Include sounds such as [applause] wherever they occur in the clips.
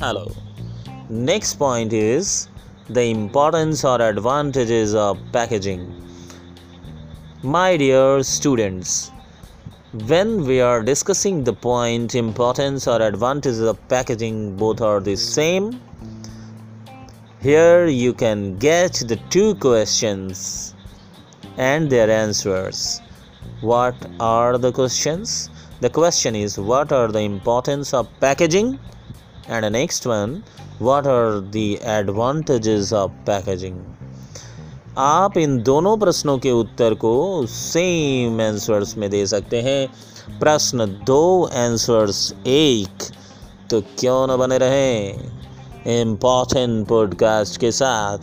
hello. Next point is the importance or advantages of packaging. My dear students when we are discussing the point importance or advantages of packaging both are the same. Here you can get the two questions and their answers. What are the questions? The question is what are the importance of packaging and the next one, what are the advantages of packaging? आप इन दोनों प्रश्नों के उत्तर को same answers में दे सकते हैं। प्रश्न दो आंसर्स एक। तो क्यों ना बने रहे? इंपॉर्टेंट पॉडकास्ट के साथ।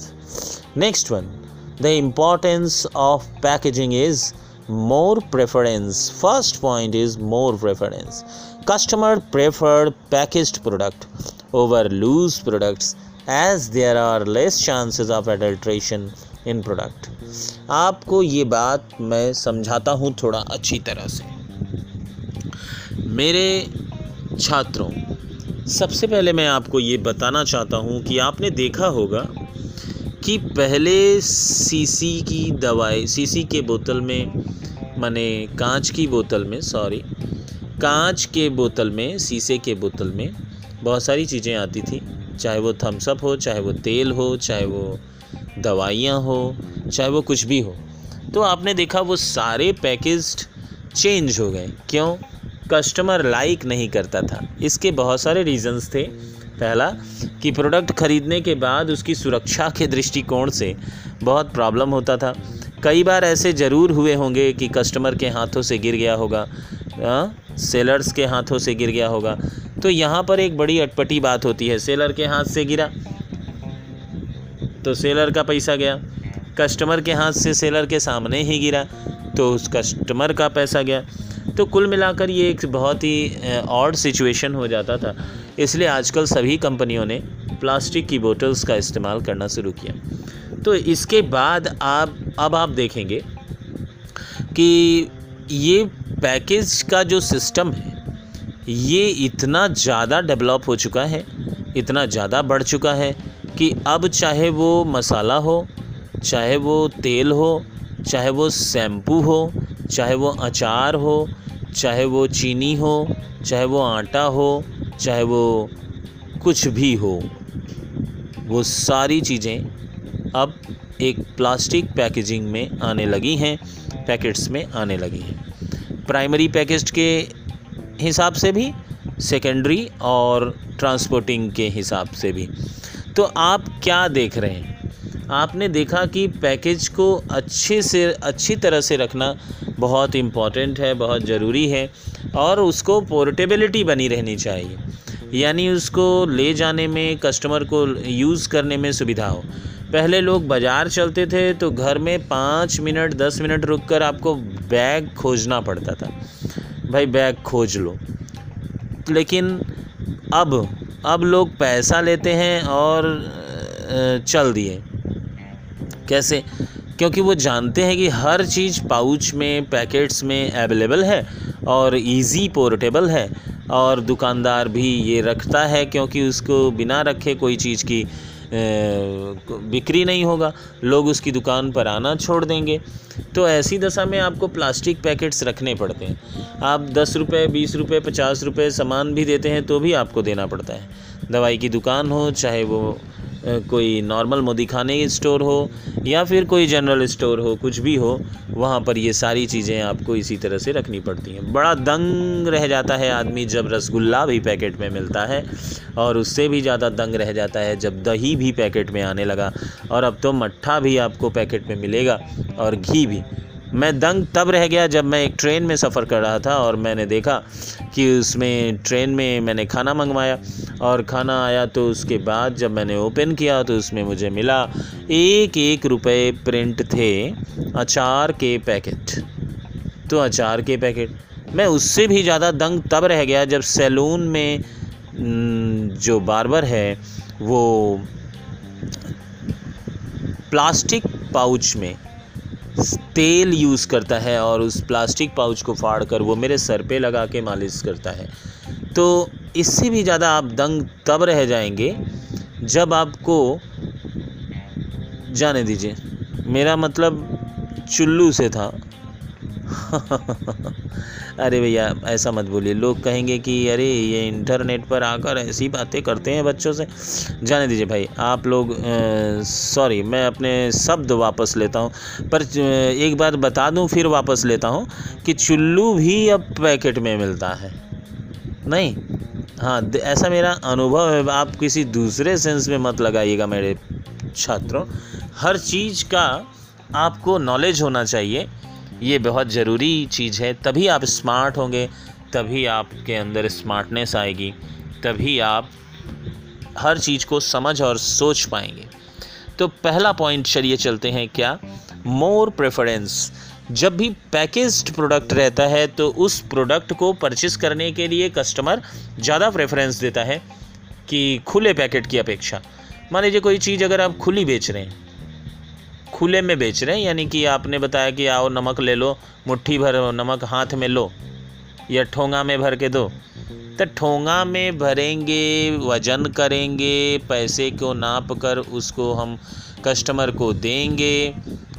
Next one the importance of packaging is more preference first point is more preference customer prefer packaged product over loose products as there are less chances of adulteration in product आपको ये बात मैं समझाता हूँ थोड़ा अच्छी तरह से मेरे छात्रों सबसे पहले मैं आपको ये बताना चाहता हूँ कि आपने देखा होगा कि पहले सीसी की दवाई सीसी के बोतल में माने कांच की बोतल में सॉरी कांच के बोतल में, शीशे के बोतल में बहुत सारी चीज़ें आती थी। चाहे वो थम्सअप हो, चाहे वो तेल हो, चाहे वो दवाइयाँ हो, चाहे वो कुछ भी हो। तो आपने देखा वो सारे पैकेज चेंज हो गए। क्यों? कस्टमर लाइक नहीं करता था। इसके बहुत सारे रीज़न्स थे। पहला, कि प्रोडक्ट ख़रीदने के बाद उसकी सुरक्षा के दृष्टिकोण से बहुत प्रॉब्लम होता था। कई बार ऐसे ज़रूर हुए होंगे कि कस्टमर के हाथों से गिर गया होगा। सेलर्स के हाथों से गिर गया होगा। तो यहाँ पर एक बड़ी अटपटी बात होती है सेलर के हाथ से गिरा तो सेलर का पैसा गया। कस्टमर के हाथ से सेलर के सामने ही गिरा तो उस कस्टमर का पैसा गया। तो कुल मिलाकर ये एक बहुत ही ऑड सिचुएशन हो जाता था। इसलिए आजकल सभी कंपनियों ने प्लास्टिक की बोतल्स का इस्तेमाल करना शुरू किया। तो इसके बाद आप, अब आप देखेंगे कि ये पैकेज का जो सिस्टम है, ये इतना ज़्यादा डेवलप हो चुका है, इतना ज़्यादा बढ़ चुका है कि अब चाहे वो मसाला हो, चाहे वो तेल हो, चाहे वो शैम्पू हो, चाहे वो अचार हो, चाहे वो चीनी हो, चाहे वो आटा हो, चाहे वो कुछ भी हो, वो सारी चीज़ें अब एक प्लास्टिक पैकेजिंग में आने लगी हैं, पैकेट्स में आने लगी हैं। प्राइमरी पैकेज के हिसाब से भी, सेकेंडरी और ट्रांसपोर्टिंग के हिसाब से भी। तो आप क्या देख रहे हैं? आपने देखा कि पैकेज को अच्छे से, अच्छी तरह से रखना बहुत इंपॉर्टेंट है, बहुत ज़रूरी है और उसको पोर्टेबिलिटी बनी रहनी चाहिए। यानी उसको ले जाने में कस्टमर को यूज़ करने में सुविधा हो। पहले लोग बाज़ार चलते थे तो घर में पाँच मिनट, दस मिनट रुक कर आपको बैग खोजना पड़ता था। भाई, बैग खोज लो। लेकिन अब अब लोग पैसा लेते हैं और चल दिए। कैसे? क्योंकि वो जानते हैं कि हर चीज़ पाउच में, पैकेट्स में अवेलेबल है और इजी पोर्टेबल है। और दुकानदार भी ये रखता है, क्योंकि उसको बिना रखे कोई चीज़ की बिक्री नहीं होगा, लोग उसकी दुकान पर आना छोड़ देंगे। तो ऐसी दशा में आपको प्लास्टिक पैकेट्स रखने पड़ते हैं। आप दस रुपये बीस रुपये पचास रुपये सामान भी देते हैं तो भी आपको देना पड़ता है। दवाई की दुकान हो, चाहे वो कोई नॉर्मल मोदी खाने स्टोर हो या फिर कोई जनरल स्टोर हो, कुछ भी हो, वहाँ पर ये सारी चीज़ें आपको इसी तरह से रखनी पड़ती हैं। बड़ा दंग रह जाता है आदमी जब रसगुल्ला भी पैकेट में मिलता है और उससे भी ज़्यादा दंग रह जाता है जब दही भी पैकेट में आने लगा और अब तो मट्ठा भी आपको पैकेट में मिलेगा और घी भी। मैं दंग तब रह गया जब मैं एक ट्रेन में सफ़र कर रहा था और मैंने देखा कि उसमें ट्रेन में मैंने खाना मंगवाया और खाना आया तो उसके बाद जब मैंने ओपन किया तो उसमें मुझे मिला एक एक रुपए प्रिंट थे अचार के पैकेट। तो अचार के पैकेट। मैं उससे भी ज़्यादा दंग तब रह गया जब सैलून में जो बारबर है, वो प्लास्टिक पाउच में तेल यूज़ करता है और उस प्लास्टिक पाउच को फाड़ कर वो मेरे सर पे लगा के मालिश करता है। तो इससे भी ज़्यादा आप दंग तब रह जाएँगे जब आपको जाने दीजिए। मेरा मतलब चुल्लू से था। [laughs] अरे भैया, ऐसा मत बोलिए। लोग कहेंगे कि, अरे, ये इंटरनेट पर आकर ऐसी बातें करते हैं बच्चों से। जाने दीजिए भाई, आप लोग सॉरी मैं अपने शब्द वापस लेता हूँ। पर एक बात बता दूँ, फिर वापस लेता हूँ कि चुल्लू भी अब पैकेट में मिलता है। नहीं? हाँ ऐसा मेरा अनुभव है। आप किसी दूसरे सेंस में मत लगाइएगा मेरे छात्रों। हर चीज़ का आपको नॉलेज होना चाहिए। ये बहुत ज़रूरी चीज़ है। तभी आप स्मार्ट होंगे, तभी आपके अंदर स्मार्टनेस आएगी, तभी आप हर चीज़ को समझ और सोच पाएँगे। तो पहला पॉइंट चलिए चलते हैं क्या? मोर प्रेफरेंस जब भी पैकेज्ड प्रोडक्ट रहता है तो उस प्रोडक्ट को परचेस करने के लिए कस्टमर ज़्यादा प्रेफरेंस देता है कि खुले पैकेट की अपेक्षा। मान लीजिए कोई चीज़ अगर आप खुली बेच रहे हैं खुले में बेच रहे हैं, यानी कि आपने बताया कि आओ नमक ले लो, मुट्ठी भर नमक हाथ में लो, या ठोंगा में भर के दो। तो ठोंगा में भरेंगे, वज़न करेंगे, पैसे को नाप कर उसको हम कस्टमर को देंगे।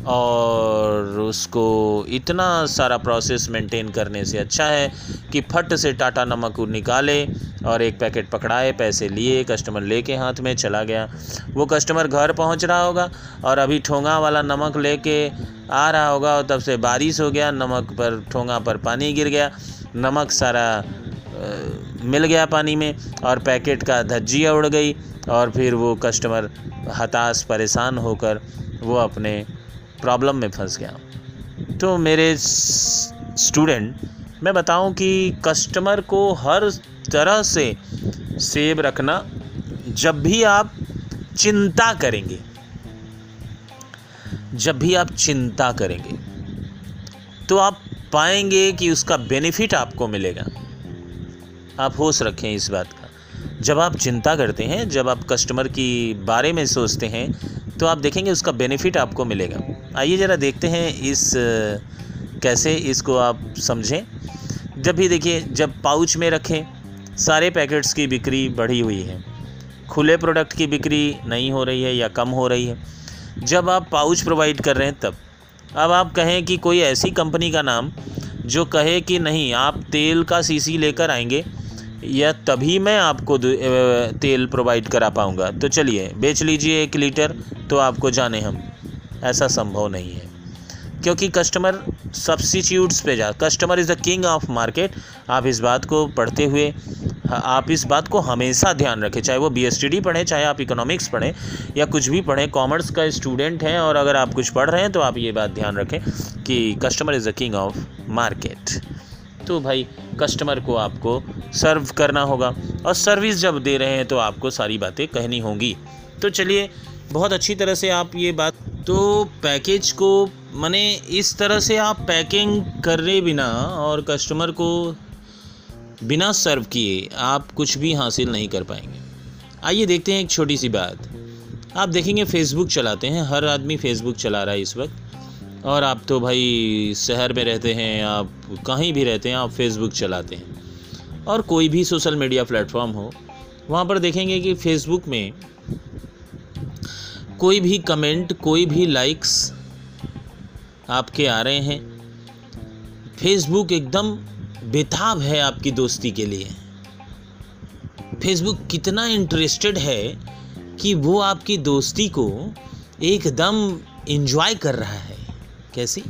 और उसको इतना सारा प्रोसेस मेंटेन करने से अच्छा है कि फट से टाटा नमक निकाले और एक पैकेट पकड़ाए, पैसे लिए कस्टमर लेके हाथ में चला गया। वो कस्टमर घर पहुँच रहा होगा और अभी ठोंगा वाला नमक लेके आ रहा होगा और तब से बारिश हो गया, नमक पर, ठोंगा पर पानी गिर गया। नमक सारा मिल गया पानी में और पैकेट का धज्जिया उड़ गई और फिर वो कस्टमर हताश, परेशान होकर वो अपने प्रॉब्लम में फंस गया। तो मेरे स्टूडेंट मैं बताऊँ कि कस्टमर को हर तरह से सेव रखना, जब भी आप चिंता करेंगे, जब भी आप चिंता करेंगे तो आप पाएँगे कि उसका बेनिफिट आपको मिलेगा। आप होश रखें इस बात का। जब आप चिंता करते हैं, जब आप कस्टमर की बारे में सोचते हैं तो आप देखेंगे उसका बेनिफिट आपको मिलेगा। आइए ज़रा देखते हैं इस, कैसे इसको आप समझें। जब भी देखिए, जब पाउच में रखें, सारे पैकेट्स की बिक्री बढ़ी हुई है। खुले प्रोडक्ट की बिक्री नहीं हो रही है या कम हो रही है। जब आप पाउच प्रोवाइड कर रहे हैं तब। अब आप कहें कि कोई ऐसी कंपनी का नाम, जो कहे कि नहीं, आप तेल का सीसी लेकर आएँगे, या तभी मैं आपको तेल प्रोवाइड करा पाऊँगा। तो चलिए, बेच लीजिए एक लीटर तो आपको जाने हम। ऐसा संभव नहीं है। क्योंकि कस्टमर सब्सिट्यूट्स पे जा customer is the king of market आप इस बात को पढ़ते हुए, आप इस बात को हमेशा ध्यान रखें, चाहे वो बी पढ़ें, चाहे आप इकोनॉमिक्स पढ़ें, या कुछ भी पढ़ें कॉमर्स का स्टूडेंट हैं, और अगर आप कुछ पढ़ रहे हैं तो आप ये बात ध्यान रखें कि customer is the king of market तो भाई कस्टमर को आपको सर्व करना होगा, और सर्विस जब दे रहे हैं तो आपको सारी बातें कहनी होंगी। तो चलिए बहुत अच्छी तरह से आप ये बात तो पैकेज को मैंने इस तरह से आप पैकिंग करे बिना और कस्टमर को बिना सर्व किए आप कुछ भी हासिल नहीं कर पाएँगे। आइए देखते हैं एक छोटी सी बात। आप देखेंगे फेसबुक चलाते हैं, हर आदमी फेसबुक चला रहा है इस वक्त। और आप तो भाई शहर में रहते हैं, आप कहीं भी रहते हैं, आप फेसबुक चलाते हैं। और कोई भी सोशल मीडिया प्लेटफॉर्म हो, वहाँ पर देखेंगे कि फेसबुक में कोई भी कमेंट, कोई भी लाइक्स आपके आ रहे हैं। फेसबुक एकदम बेताब है आपकी दोस्ती के लिए। फेसबुक कितना इंटरेस्टेड है कि वो आपकी दोस्ती को एकदम इन्जॉय कर रहा है। कैसी?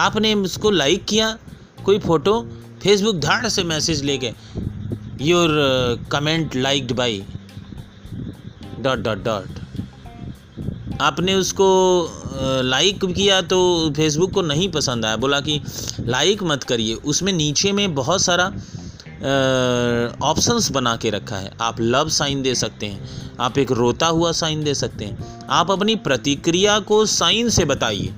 आपने उसको लाइक किया, कोई फ़ोटो फेसबुक धाड़ से मैसेज ले लेके your comment liked by dot dot dot आपने उसको लाइक किया तो फेसबुक को नहीं पसंद आया। बोला कि लाइक मत करिए। उसमें नीचे में बहुत सारा ऑप्शंस बना के रखा है। आप लव साइन दे सकते हैं। आप एक रोता हुआ साइन दे सकते हैं। आप अपनी प्रतिक्रिया को साइन से बताइए।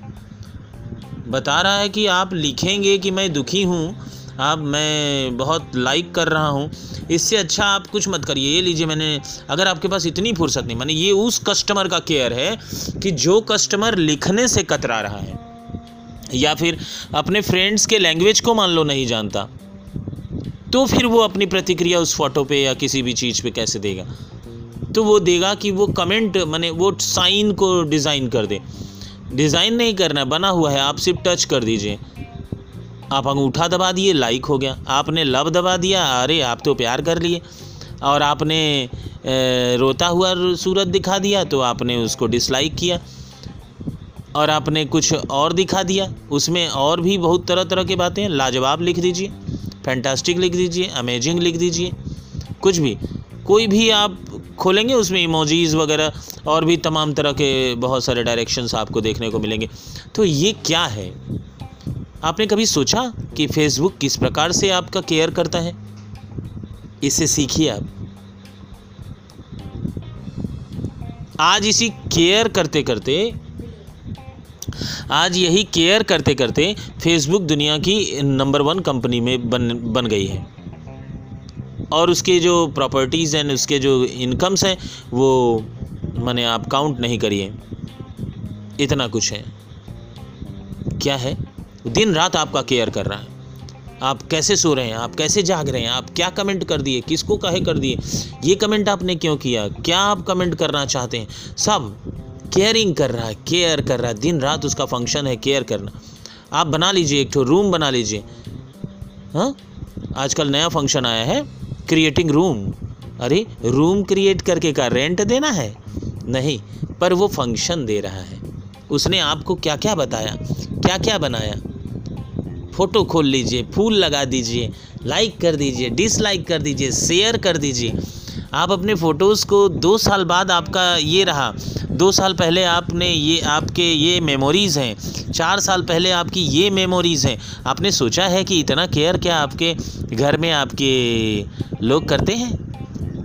बता रहा है कि आप लिखेंगे कि मैं दुखी हूँ आप, मैं बहुत लाइक कर रहा हूँ। इससे अच्छा आप कुछ मत करिए। ये लीजिए, मैंने, अगर आपके पास इतनी फुर्सत नहीं, मैंने ये उस कस्टमर का केयर है कि जो कस्टमर लिखने से कतरा रहा है, या फिर अपने फ्रेंड्स के लैंग्वेज को मान लो नहीं जानता तो फिर वो अपनी प्रतिक्रिया उस फ़ोटो पे या किसी भी चीज़ पे कैसे देगा? तो वो देगा कि वो कमेंट माने वो साइन को डिज़ाइन कर दे। डिज़ाइन नहीं करना, बना हुआ है, आप सिर्फ़ टच कर दीजिए। आप अंगूठा दबा दिए लाइक हो गया। आपने लव दबा दिया, अरे आप तो प्यार कर लिए। और आपने रोता हुआ सूरत दिखा दिया तो आपने उसको डिसलाइक किया। और आपने कुछ और दिखा दिया। उसमें और भी बहुत तरह तरह की बातें लाजवाब लिख दीजिए फैंटास्टिक लिख दीजिए अमेजिंग लिख दीजिए। कुछ भी। कोई भी आप खोलेंगे, उसमें इमोजीज़ वगैरह और भी तमाम तरह के बहुत सारे डायरेक्शंस आपको देखने को मिलेंगे। तो ये क्या है? आपने कभी सोचा कि फेसबुक किस प्रकार से आपका केयर करता है? इससे सीखिए आप। आज इसी केयर करते करते, आज यही केयर करते करते फेसबुक दुनिया की नंबर वन कंपनी में बन बन गई है। और उसके जो प्रॉपर्टीज़ हैं उसके जो इनकम्स हैं, वो मैंने आप काउंट नहीं करिए। इतना कुछ है। क्या है? दिन रात आपका केयर कर रहा है। आप कैसे सो रहे हैं? आप कैसे जाग रहे हैं? आप क्या कमेंट कर दिए? किसको कहे कर दिए? ये कमेंट आपने क्यों किया? क्या आप कमेंट करना चाहते हैं? सब केयरिंग कर रहा है केयर कर रहा है। दिन रात उसका फ़ंक्शन है केयर करना। आप बना लीजिए, एक रूम बना लीजिए। हाँ? आजकल नया फ़ंक्शन आया है क्रिएटिंग रूम अरे रूम क्रिएट करके का रेंट देना है? नहीं, पर वो फ़ंक्शन दे रहा है। उसने आपको क्या क्या बताया? क्या क्या बनाया? फ़ोटो खोल लीजिए, फूल लगा दीजिए लाइक कर दीजिए डिसलाइक कर दीजिए शेयर कर दीजिए। आप अपने फ़ोटोज़ को दो साल बाद आपका ये रहा। दो साल पहले आपने ये, आपके ये मेमोरीज़ हैं। चार साल पहले आपकी ये मेमोरीज़ हैं। आपने सोचा है कि इतना केयर क्या आपके घर में आपके लोग करते हैं?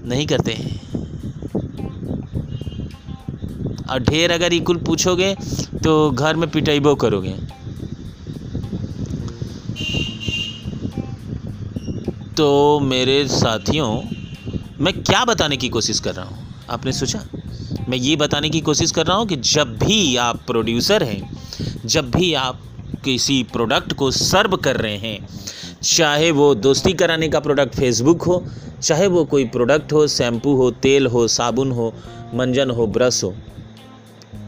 नहीं करते हैं। और ढेर अगर इकुल पूछोगे तो घर में पिटाइबो करोगे। तो मेरे साथियों, मैं क्या बताने की कोशिश कर रहा हूँ? आपने सोचा? मैं ये बताने की कोशिश कर रहा हूँ कि जब भी आप प्रोड्यूसर हैं, जब भी आप किसी प्रोडक्ट को सर्व कर रहे हैं, चाहे वो दोस्ती कराने का प्रोडक्ट फेसबुक हो, चाहे वो कोई प्रोडक्ट हो शैम्पू हो, तेल हो, साबुन हो, मंजन हो ब्रश हो,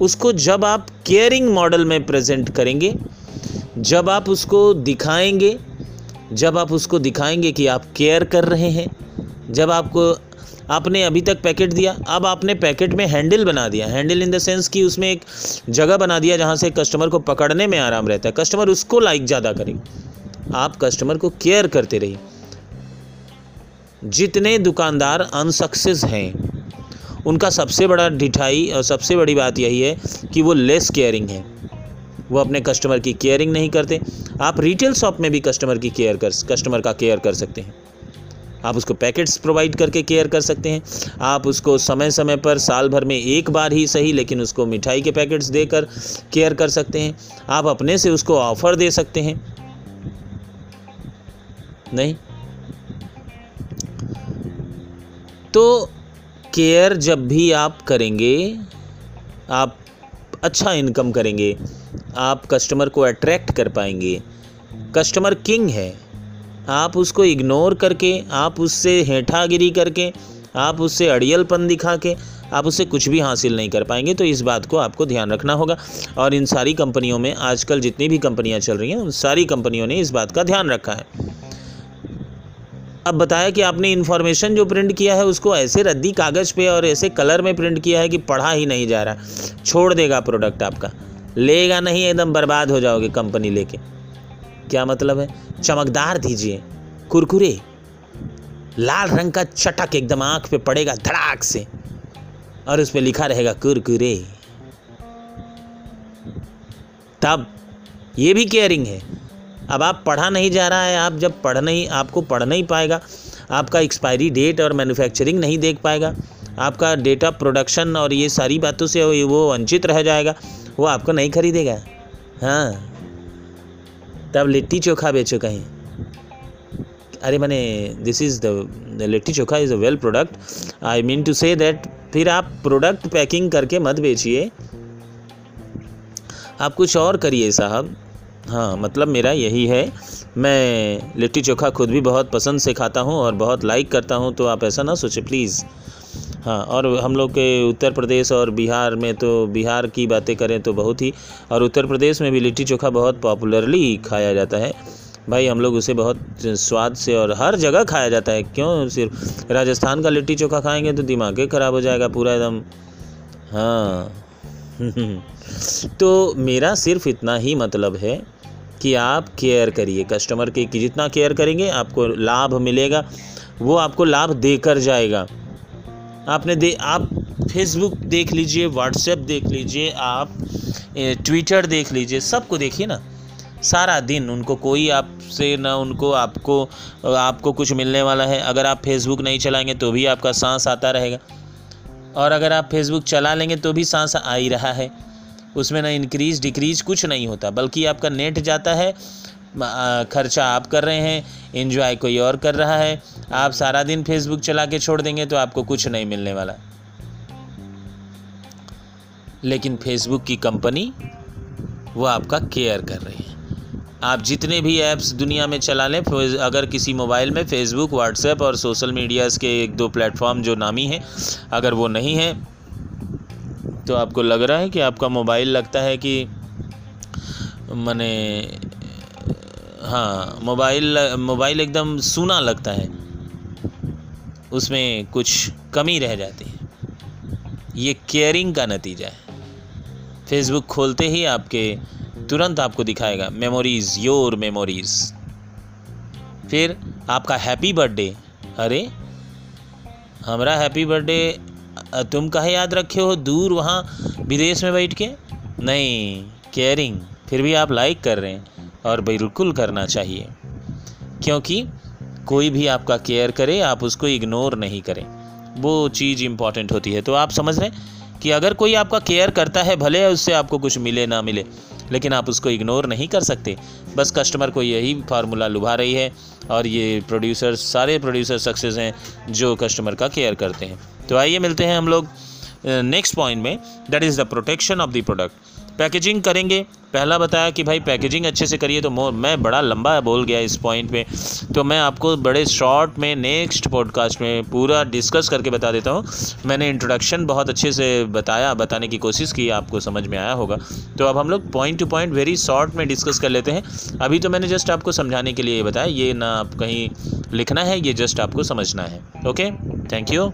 उसको जब आप केयरिंग मॉडल में प्रेजेंट करेंगे, जब आप उसको दिखाएँगे जब आप उसको दिखाएँगे कि आप केयर कर रहे हैं, जब आपको, आपने अभी तक पैकेट दिया, अब आपने पैकेट में हैंडल बना दिया। हैंडल इन द सेंस कि उसमें एक जगह बना दिया जहाँ से कस्टमर को पकड़ने में आराम रहता है। कस्टमर उसको लाइक ज़्यादा करेंगे आप कस्टमर को केयर करते रहिए। जितने दुकानदार अनसक्सेस हैं, उनका सबसे बड़ा ढिठाई और सबसे बड़ी बात यही है कि वो लेस केयरिंग है। वो अपने कस्टमर की केयरिंग नहीं करते। आप रिटेल शॉप में भी कस्टमर की केयर कर कस्टमर का केयर कर सकते हैं। आप उसको पैकेट्स प्रोवाइड करके केयर कर सकते हैं। आप उसको समय समय पर साल भर में एक बार ही सही, लेकिन उसको मिठाई के पैकेट्स देकर केयर कर सकते हैं। आप अपने से उसको ऑफ़र दे सकते हैं। नहीं? तो केयर जब भी आप करेंगे, आप अच्छा इनकम करेंगे। आप कस्टमर को अट्रैक्ट कर पाएँगे। कस्टमर किंग है। आप उसको इग्नोर करके, आप उससे हेठागिरी करके, आप उससे अड़ियलपन दिखा के आप उससे कुछ भी हासिल नहीं कर पाएँगे तो इस बात को आपको ध्यान रखना होगा। और इन सारी कंपनियों में आजकल जितनी भी कंपनियाँ चल रही हैं, उन सारी कंपनियों ने इस बात का ध्यान रखा है। अब बताया कि आपने इन्फॉर्मेशन जो प्रिंट किया है, उसको ऐसे रद्दी कागज़ पे और ऐसे कलर में प्रिंट किया है कि पढ़ा ही नहीं जा रहा। छोड़ देगा प्रोडक्ट आपका। लेगा नहीं, एकदम बर्बाद हो जाओगे कंपनी लेके। क्या मतलब है? चमकदार दीजिए। कुरकुरे। लाल रंग का चटक एकदम आँख पे पड़ेगा धड़ाक से। और उस पर लिखा रहेगा कुरकुरे। तब, ये भी केयरिंग है। अब आप पढ़ा नहीं जा रहा है, आप जब पढ़ नहीं, आपको पढ़ नहीं पाएगा, आपका एक्सपायरी डेट और मैन्युफैक्चरिंग नहीं देख पाएगा। आपका डेटा प्रोडक्शन और ये सारी बातों से वो वंचित रह जाएगा, वो आपको नहीं खरीदेगा। हाँ। तब लिट्टी चोखा बेचो कहीं। अरे मैंने this is the litti chokha is a well product I mean to say that फिर आप प्रोडक्ट पैकिंग करके मत बेचिए। आप कुछ और करिए साहब। हाँ मतलब मेरा यही है। मैं लिट्टी चोखा खुद भी बहुत पसंद से खाता हूँ और बहुत लाइक करता हूँ तो आप ऐसा ना सोचें प्लीज़ हाँ और हम लोग के उत्तर प्रदेश और बिहार में तो बिहार की बातें करें तो बहुत ही, और उत्तर प्रदेश में भी लिट्टी चोखा बहुत पॉपुलरली खाया जाता है। भाई, हम लोग उसे बहुत स्वाद से और हर जगह खाया जाता है। क्यों सिर्फ़ राजस्थान का लिट्टी चोखा खाएँगे तो दिमाग ही ख़राब हो जाएगा पूरा एकदम। हाँ। [laughs] तो मेरा सिर्फ़ इतना ही मतलब है कि आप केयर करिए कस्टमर के जितना केयर करेंगे आपको लाभ मिलेगा, वो आपको लाभ देकर जाएगा। आपने दे, आप फेसबुक देख लीजिए व्हाट्सएप देख लीजिए, आप ट्विटर देख लीजिए, सबको देखिए ना। सारा दिन उनको कोई आपसे ना उनको आपको आपको कुछ मिलने वाला है। अगर आप फेसबुक नहीं चलाएँगे तो भी आपका सांस आता रहेगा। और अगर आप फेसबुक चला लेंगे तो भी सांस आ ही रहा है। उसमें ना इंक्रीज डिक्रीज कुछ नहीं होता, बल्कि आपका नेट जाता है खर्चा आप कर रहे हैं इन्जॉय कोई और कर रहा है, आप सारा दिन फेसबुक चला के छोड़ देंगे तो आपको कुछ नहीं मिलने वाला। लेकिन फेसबुक की कंपनी वो आपका केयर कर रही है। आप जितने भी ऐप्स दुनिया में चला लें अगर किसी मोबाइल में फेसबुक व्हाट्सएप और सोशल मीडियाज़ के एक दो प्लेटफॉर्म जो नामी हैं, अगर वो नहीं है तो आपको लग रहा है कि आपका मोबाइल लगता है कि, मैंने हाँ मोबाइल मोबाइल एकदम सूना लगता है। उसमें कुछ कमी रह जाती है। ये केयरिंग का नतीजा है। फेसबुक खोलते ही आपके, तुरंत आपको दिखाएगा मेमोरीज़ योर मेमोरीज़ फिर आपका हैप्पी बर्थडे अरे, हमारा हैप्पी बर्थडे तुम कहे याद रखे हो? दूर वहाँ, विदेश में बैठ के? नहीं केयरिंग फिर भी आप लाइक कर रहे हैं। और बिल्कुल करना चाहिए। क्योंकि कोई भी आपका केयर करे, आप उसको इग्नोर नहीं करें। वो चीज़ इंपॉर्टेंट होती है। तो आप समझ रहे हैं कि अगर कोई आपका केयर करता है, भले उससे आपको कुछ मिले, ना मिले, लेकिन आप उसको इग्नोर नहीं कर सकते। बस कस्टमर को यही फार्मूला लुभा रही है और ये प्रोड्यूसर सारे प्रोड्यूसर सक्सेस हैं जो कस्टमर का केयर करते हैं। तो आइए मिलते हैं हम लोग नेक्स्ट पॉइंट में that is the protection of the product packaging करेंगे। पहला बताया कि भाई पैकेजिंग अच्छे से करिए तो मैं बड़ा लंबा बोल गया इस पॉइंट पे। तो मैं आपको बड़े शॉर्ट में नेक्स्ट पॉडकास्ट में पूरा डिस्कस करके बता देता हूँ। मैंने इंट्रोडक्शन बहुत अच्छे से बताया, बताने की कोशिश की, आपको समझ में आया होगा। तो अब हम लोग point to point very short में डिस्कस कर लेते हैं। अभी तो मैंने जस्ट आपको समझाने के लिए बताया, ये ना आप कहीं लिखना है, ये जस्ट आपको समझना है। Okay thank you